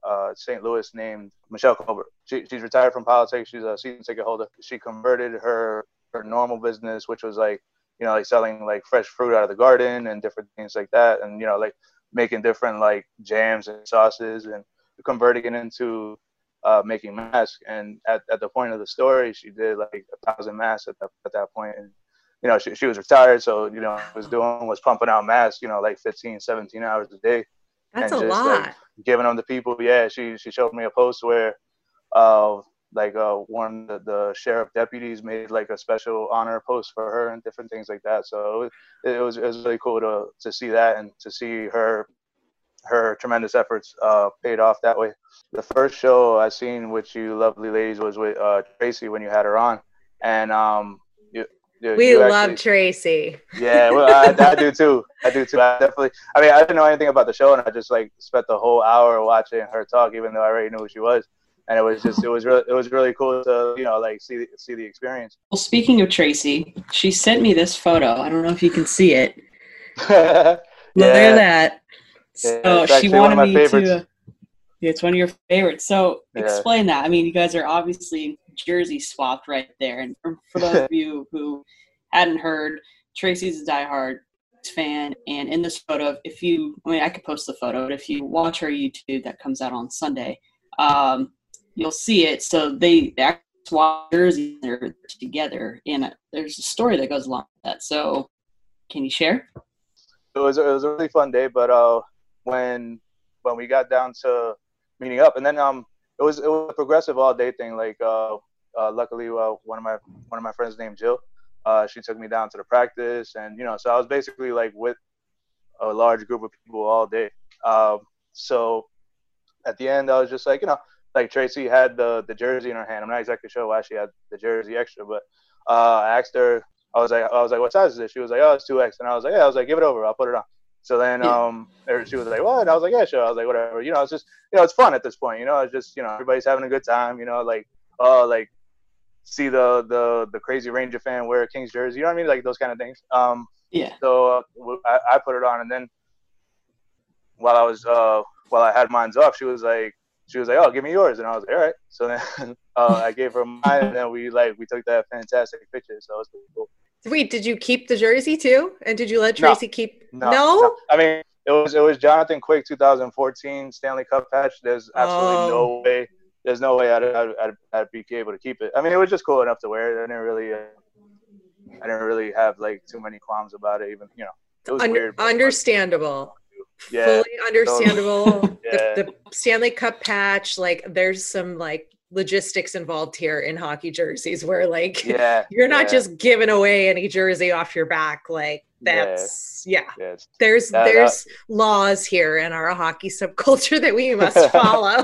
uh, St. Louis named Michelle Colbert. She, she's retired from politics. She's a season ticket holder. She converted her her normal business, which was like you know like selling like fresh fruit out of the garden and different things like that, and you know like making different like jams and sauces and converting it into uh, making masks. And at, at the point of the story, she did like a thousand masks at that, at that point. And, you know, she, she was retired. So, you know, was doing was pumping out masks, you know, like 15, 17 hours a day. That's and a just, lot. Like, giving them to people. Yeah. She, she showed me a post where, uh, like uh, one of the, the sheriff deputies made like a special honor post for her and different things like that. So it, it was it was really cool to to see that and to see her her tremendous efforts uh, paid off that way. The first show I seen with you lovely ladies was with uh, Tracy when you had her on, and um, you, you, we you love Tracy. Yeah, well, I, I, do too. I do too. I definitely. I mean, I didn't know anything about the show, and I just like spent the whole hour watching her talk, even though I already knew who she was. And it was just, it was really, it was really cool to, you know, like see, see the experience. Well, speaking of Tracy, she sent me this photo. I don't know if you can see it. yeah. Look at that. So she wanted me favorites. to. Uh, yeah, it's one of your favorites. So yeah. explain that. I mean, you guys are obviously jersey swapped right there. And for, for those of you who hadn't heard, Tracy's a diehard fan. And in this photo, if you, I mean, I could post the photo, but if you watch her YouTube that comes out on Sunday, um, you'll see it. So they, they actually swap jerseys together. And there's a story that goes along with that. So can you share? It was, it was a really fun day, but uh, when when we got down to meeting up, and then um it was it was a progressive all day thing. Like uh, uh luckily uh, one of my one of my friends named Jill, uh she took me down to the practice, and you know so I was basically like with a large group of people all day. Um so at the end I was just like you know like Tracy had the the jersey in her hand. I'm not exactly sure why she had the jersey extra, but uh, I asked her. I was like, I was like, what size is it? She was like, oh, it's two X, and I was like, yeah. I was like, give it over. I'll put it on. So then um, she was like, "What?" I was like, "Yeah, sure." I was like, "Whatever." You know, it's just you know, it's fun at this point. You know, it's just you know, everybody's having a good time. You know, like oh, like see the the the crazy Ranger fan wear a Kings jersey. You know what I mean? Like those kind of things. Um, yeah. So uh, I, I put it on, and then while I was uh while I had mine's off, she was like, she was like, "Oh, give me yours," and I was like, "All right." So then uh, I gave her mine, and then we like we took that fantastic picture. So it was pretty cool. Wait, did you keep the jersey too? And did you let Tracy no, keep? No, no? no, I mean, it was it was Jonathan Quick 2014 Stanley Cup patch. There's absolutely oh. no way. There's no way I'd, I'd, I'd, I'd, be able to keep it. I mean, it was just cool enough to wear it. I didn't really, uh, I didn't really have like too many qualms about it. Even you know, it was Un- weird. Understandable. Yeah, fully understandable. yeah. the, the Stanley Cup patch, like, there's some like logistics involved here in hockey jerseys where like yeah, you're not yeah. just giving away any jersey off your back like that's yeah, yeah. there's that, there's that, laws here in our hockey subculture that we must follow.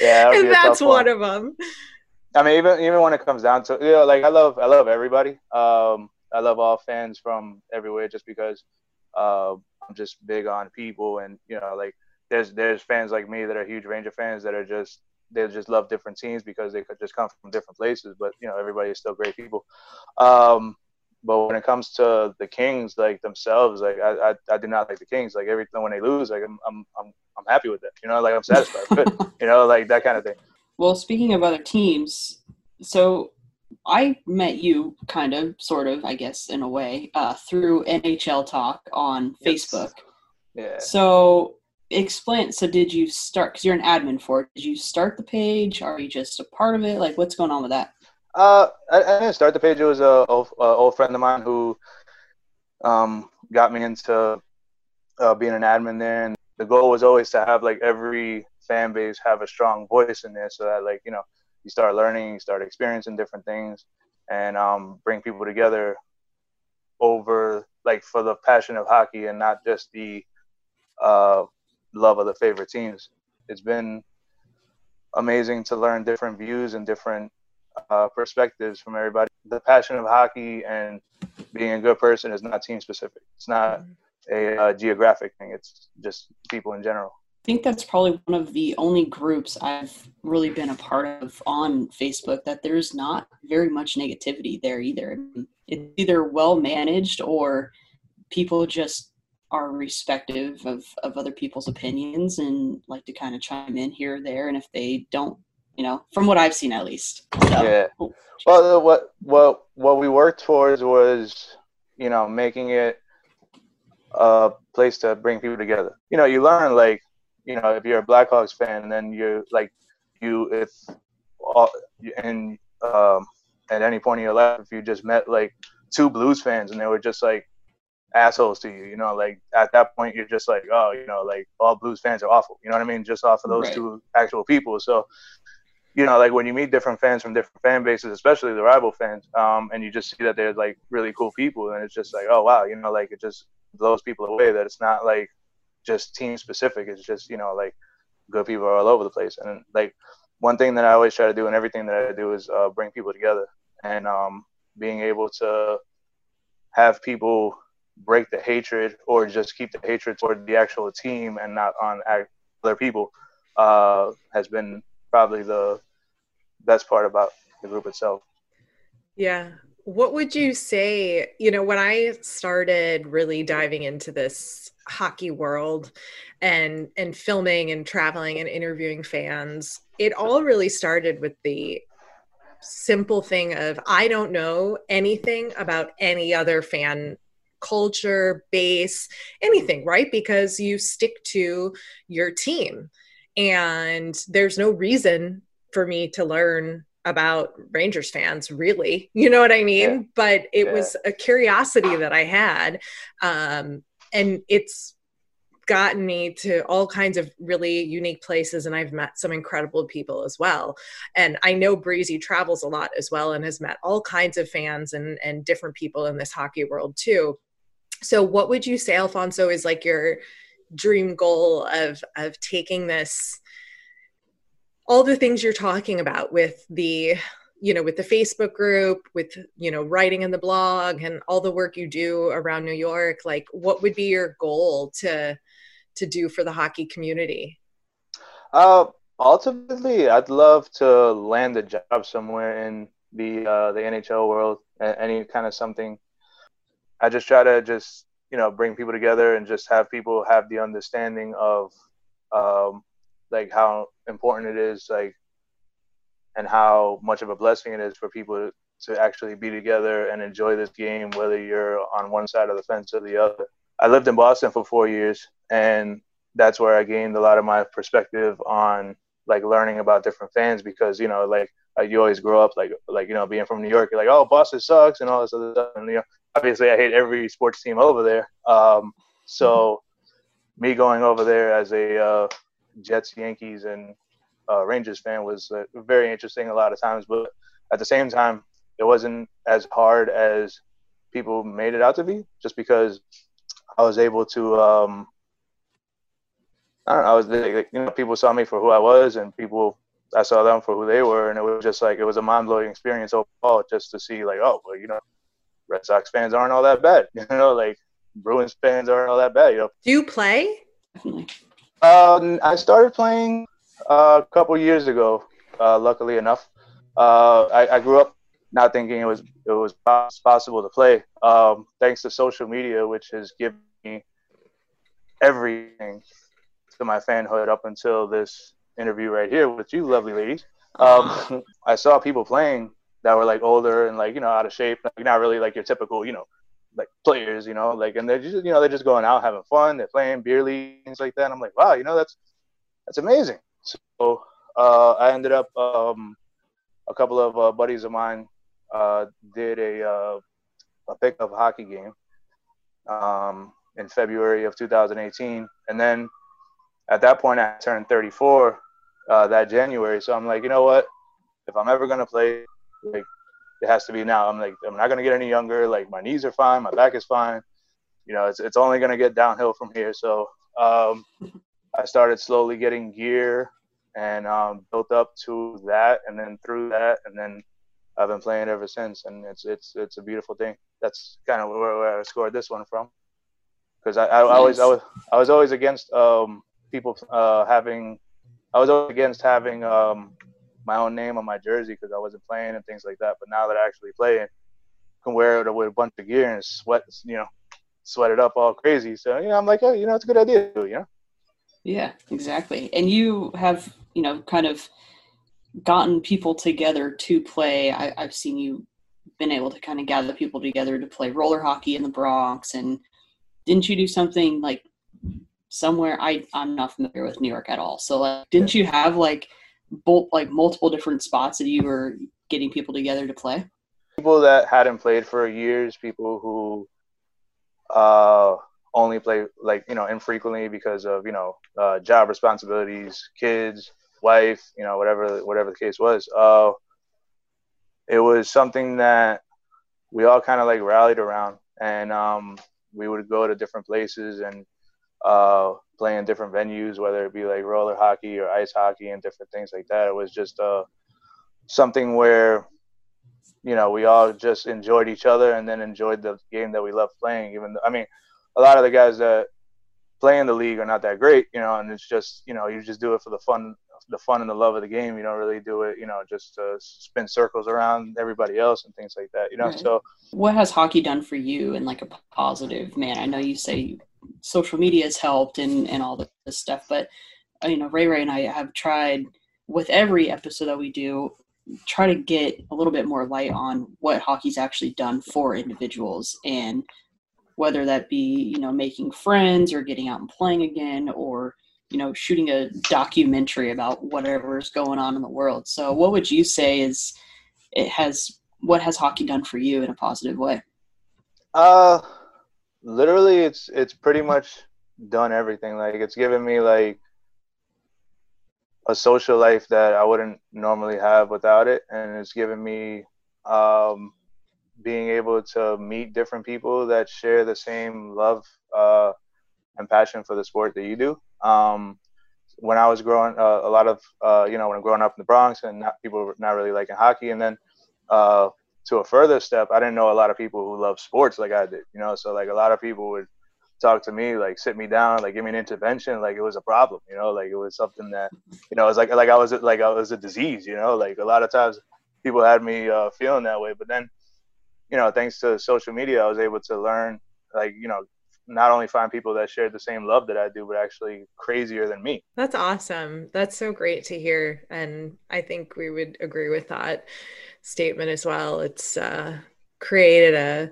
Yeah and that's one, one of them i mean even even when it comes down to you know like i love i love everybody. Um i love all fans from everywhere just because uh, i'm just big on people and you know like there's there's fans like me that are huge ranger fans that are just they just love different teams because they could just come from different places. But you know, everybody is still great people. Um, but when it comes to the Kings, like themselves, like I, I, I do not like the Kings. Like everything when they lose, like I'm, I'm, I'm, I'm happy with it. You know, like I'm satisfied. Good. You know, like that kind of thing. Well, speaking of other teams, so I met you kind of, sort of, I guess, in a way, uh, through NHL Talk on yes. Facebook. Yeah. So explain so did you start because you're an admin for it did you start the page? Are you just a part of it? Like what's going on with that? Uh i, I didn't start the page it was a, old, a old friend of mine who um got me into uh, being an admin there and the goal was always to have like every fan base have a strong voice in there so that like you know you start learning you start experiencing different things and um bring people together over like for the passion of hockey and not just the uh love of the favorite teams. It's been amazing to learn different views and different uh, perspectives from everybody. The passion of hockey and being a good person is not team specific. It's not a, a geographic thing. It's just people in general. I think that's probably one of the only groups I've really been a part of on Facebook that there's not very much negativity there either. it's either well managed or people just are respective of, of other people's opinions and like to kind of chime in here or there. And if they don't, you know, from what I've seen at least. So, yeah. Oh, well, what what what we worked towards was, you know, making it a place to bring people together. You know, you learn like, you know, if you're a Blackhawks fan, then you're like, you if all, and um, at any point in your life, if you just met like two Blues fans and they were just like assholes to you, you know, like at that point you're just like, oh, you know, like all Blues fans are awful. You know what I mean? Just off of those right. two actual people. So, you know, like when you meet different fans from different fan bases, especially the rival fans, um, and you just see that they're like really cool people, and it's just like, oh wow, you know, like it just blows people away that it's not like just team specific. It's just you know like good people are all over the place, and like one thing that I always try to do in everything that I do is uh, bring people together, and um, being able to have people break the hatred or just keep the hatred toward the actual team and not on other people uh, has been probably the best part about the group itself. Yeah. What would you say, you know, when I started really diving into this hockey world and and filming and traveling and interviewing fans, it all really started with the simple thing of I don't know anything about any other fan culture, base, anything, right? Because you stick to your team. And there's no reason for me to learn about Rangers fans, really. You know what I mean? Yeah. But it yeah. was a curiosity that I had. Um, and it's gotten me to all kinds of really unique places and I've met some incredible people as well. And I know Breezy travels a lot as well and has met all kinds of fans and and different people in this hockey world too. So what would you say, Alfonso, is like your dream goal of of taking this all the things you're talking about with the you know with the facebook group with you know writing in the blog and all the work you do around new york like what would be your goal to to do for the hockey community? Uh ultimately i'd love to land a job somewhere in the uh the nhl world any kind of something I just try to just you know bring people together and just have people have the understanding of um, like how important it is like and how much of a blessing it is for people to actually be together and enjoy this game whether you're on one side of the fence or the other. I lived in boston for four years and that's where i gained a lot of my perspective on like learning about different fans because you know like, you always grow up like like you know being from new york you're like oh boston sucks and all this other stuff and you know obviously I hate every sports team over there. Um, so me going over there as a uh, Jets, Yankees, and uh, Rangers fan was uh, very interesting a lot of times. But at the same time, it wasn't as hard as people made it out to be, just because I was able to. Um, I don't know. I was like, you know, people saw me for who I was, and people I saw them for who they were, and it was just like it was a mind blowing experience overall, just to see like, oh, well, you know, Red Sox fans aren't all that bad. You know, like Bruins fans aren't all that bad. You know. Do you play? Definitely. Um, I started playing uh, a couple years ago. Uh, luckily enough, uh, I, I, grew up not thinking it was it was possible to play. Um, thanks to social media, which has given me everything to my fanhood up until this interview right here with you, lovely ladies. Um, I saw people playing that were like older and like you know out of shape, like not really like your typical you know like players, you know, like and they're just you know they're just going out having fun, they're playing beer leagues like that. And I'm like, wow, you know that's that's amazing. So uh, I ended up um, a couple of uh, buddies of mine uh, did a uh, a pickup hockey game um, in February of 2018, and then at that point I turned 34 uh, that January. So I'm like, you know what? If I'm ever gonna play like it has to be now. I'm like I'm not gonna get any younger. Like my knees are fine, my back is fine. You know, it's it's only gonna get downhill from here. So um, I started slowly getting gear and um, built up to that, and then through that, and then I've been playing ever since, and it's it's it's a beautiful thing. That's kind of where, where I scored this one from, because I, I, I, always I was I was always against um, people uh, having I was always against having um, my own name on my jersey because I wasn't playing and things like that. But now that I actually play, can wear it with a bunch of gear and sweat, you know, sweat it up all crazy. So you know, I'm like, oh, you know, it's a good idea, you know. Yeah, exactly. And you have, you know, kind of gotten people together to play. I, I've seen you been able to kind of gather people together to play roller hockey in the Bronx. And didn't you do something like somewhere? I I'm not familiar with New York at all. So like, didn't you have like both like multiple different spots that you were getting people together to play? People that hadn't played for years, people who uh, only play like you know infrequently because of you know uh, job responsibilities, kids, wife, you know whatever whatever the case was. Uh, it was something that we all kind of like rallied around, and um, we would go to different places and uh, play in different venues, whether it be like roller hockey or ice hockey and different things like that. It was just uh, something where you know we all just enjoyed each other and then enjoyed the game that we loved playing. Even though, I mean, a lot of the guys that play in the league are not that great, you know, and it's just you know you just do it for the fun the fun and the love of the game. You don't really do it, you know, just to spin circles around everybody else and things like that. You know, right. so what has hockey done for you in like a positive man? I know you say social media has helped and and all this stuff, but uh, you know, Ray Ray and I have tried with every episode that we do try to get a little bit more light on what hockey's actually done for individuals and whether that be you know making friends or getting out and playing again or you know shooting a documentary about whatever's going on in the world. So what would you say is it has what has hockey done for you in a positive way? Uh literally it's it's pretty much done everything. Like it's given me like a social life that I wouldn't normally have without it. And it's given me um being able to meet different people that share the same love uh, and passion for the sport that you do. Um, when I was growing, uh, a lot of uh, you know, when I'm growing up in the Bronx, and not, people were not really liking hockey, and then uh, to a further step, I didn't know a lot of people who love sports like I did. You know, so like a lot of people would talk to me, like sit me down, like give me an intervention, like it was a problem. You know, like it was something that you know, it was like like I was like I was a disease. You know, like a lot of times people had me uh, feeling that way, but then you know, thanks to social media, I was able to learn, like, you know, not only find people that share the same love that I do, but actually crazier than me. That's awesome. That's so great to hear. And I think we would agree with that statement as well. It's uh, created a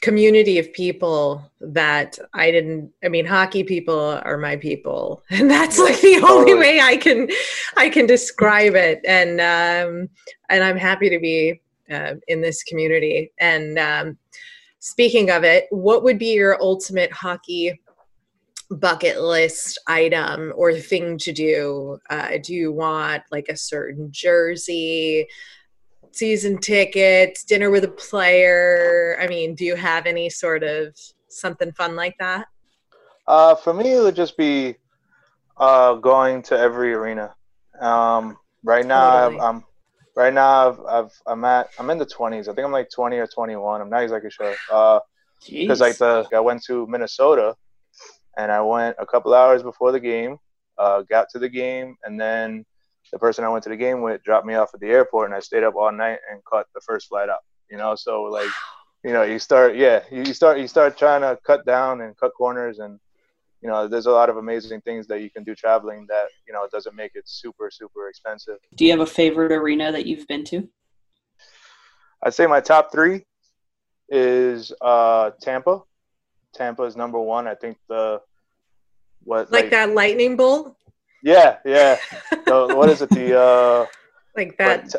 community of people that I didn't I mean hockey people are my people and that's like the only way I can I can describe it and um and I'm happy to be uh, in this community. And um, speaking of it, what would be your ultimate hockey bucket list item or thing to do? Uh, do you want like a certain jersey? season tickets, dinner with a player? I mean, do you have any sort of something fun like that? Uh, for me, it would just be uh, going to every arena. Um, right now, totally. I'm right now I've, I've I'm at I'm in the 20s. I think I'm like 20 or 21. I'm not exactly sure. Uh, because like the I went to Minnesota, and I went a couple hours before the game. Uh, got to the game, and then the person I went to the game with dropped me off at the airport, and I stayed up all night and caught the first flight up. You know, so like, you know, you start yeah, you start you start trying to cut down and cut corners and you know, there's a lot of amazing things that you can do traveling that, you know, doesn't make it super, super expensive. Do you have a favorite arena that you've been to? I'd say my top three is uh, Tampa. Tampa is number one. I think the what like, like that lightning bolt. Yeah, yeah. the, what is it? The uh, like that.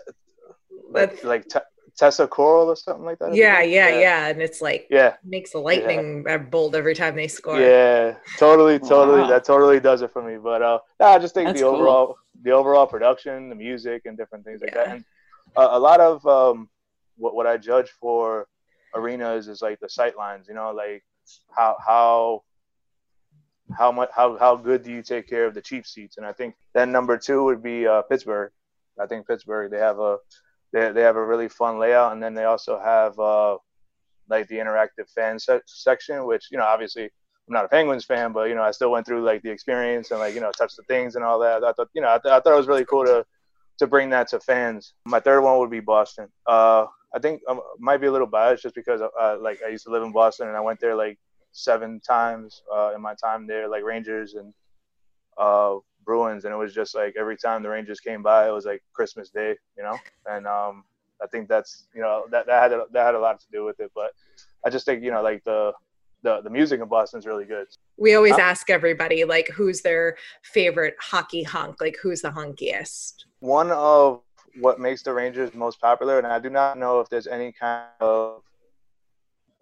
Like, like, like Tesla coil or something like that. Yeah, yeah, yeah, yeah, And it's like yeah, makes a lightning yeah. bolt every time they score. Yeah, totally, totally. Wow. That totally does it for me. But uh, nah, I just think That's the overall the overall production, the music, and different things like yeah. that. And uh, a lot of um, what what I judge for arenas is like the sight lines. You know, like how how how much how how good do you take care of the cheap seats? And I think then number two would be uh, Pittsburgh. I think Pittsburgh they have a they, they have a really fun layout. And then they also have uh, like the interactive fan se- section which you know obviously i'm not a penguins fan but you know i still went through like the experience and like you know touch the things and all that. I thought you know i, th- I thought it was really cool to to bring that to fans. My third one would be boston. Uh, I think I um, might be a little biased just because uh, like I used to live in Boston and I went there like seven times uh, in my time there, like Rangers and uh, Bruins, and it was just like every time the Rangers came by, it was like Christmas Day, you know. And um, I think that's you know that that had a, that had a lot to do with it. But I just think you know like the the, the music in Boston is really good. We always ask everybody like who's their favorite hockey hunk, like who's the hunkiest. One of what makes the Rangers most popular, and I do not know if there's any kind of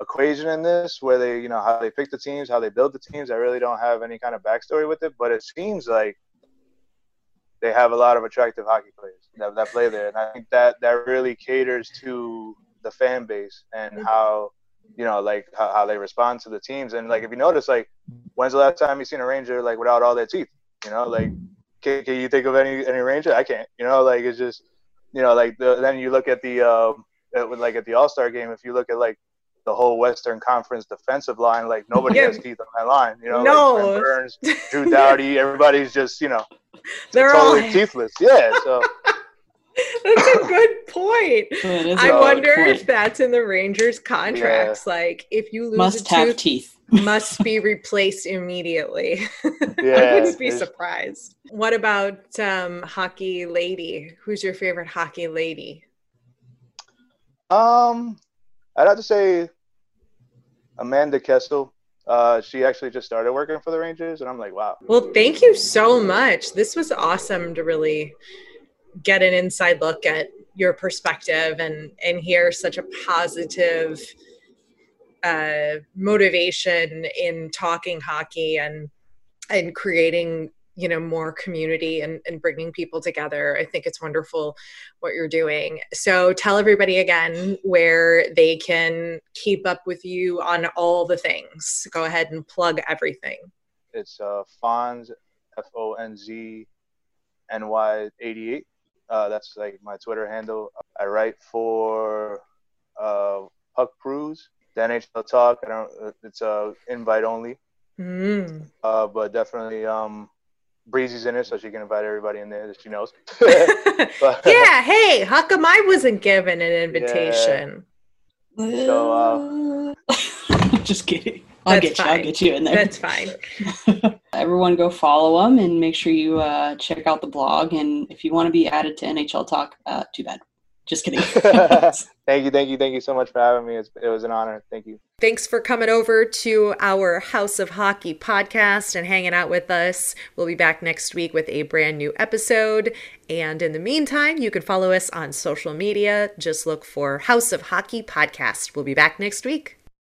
equation in this where they, you know, how they pick the teams, how they build the teams. I really don't have any kind of backstory with it, but it seems like they have a lot of attractive hockey players that, that play there, and I think that that really caters to the fan base and mm-hmm. how you know like how, how they respond to the teams. And like if you notice, like when's the last time you seen a Ranger like without all their teeth? You know, like can, can you think of any any Ranger? I can't. You know, like it's just you know like the, then you look at the um, like at the All Star game. If you look at like the whole Western Conference defensive line. Like nobody yeah. has teeth on that line. You know, no. like Burns, Drew Doughty, everybody's just you know, they're totally all... teethless. Yeah, so. that's a good point. I wonder point. if that's in the Rangers contracts. Yeah. Like, if you lose must have tooth, teeth, must be replaced immediately. Yeah, I wouldn't be surprised. What about um, hockey lady? Who's your favorite hockey lady? Um, I'd have to say Amanda Kessel. Uh, she actually just started working for the Rangers, and I'm like, wow. Well, thank you so much. This was awesome to really get an inside look at your perspective and and hear such a positive uh, motivation in talking hockey and and creating you know more community and, and bringing people together i think it's wonderful what you're doing. So tell everybody again where they can keep up with you on all the things. Go ahead and plug everything. It's uh fonz f-o-n-z ny 88 uh, that's like my twitter handle. I write for uh Puck Prose, the nhl talk. I don't it's a uh, invite only. Mm. uh, but definitely um Breezy's in it, so she can invite everybody in there that she knows. but, yeah, hey, how come I wasn't given an invitation? Yeah. So, uh, just kidding. I'll That's get fine. you. I'll get you in there. That's fine. Everyone, go follow them and make sure you uh, check out the blog. And if you want to be added to NHL Talk, uh, too bad. Just kidding. Thank you, thank you, thank you so much for having me. It's, it was an honor. Thank you. Thanks for coming over to our House of Hockey podcast and hanging out with us. We'll be back next week with a brand new episode. And in the meantime, you can follow us on social media. Just look for House of Hockey podcast. We'll be back next week.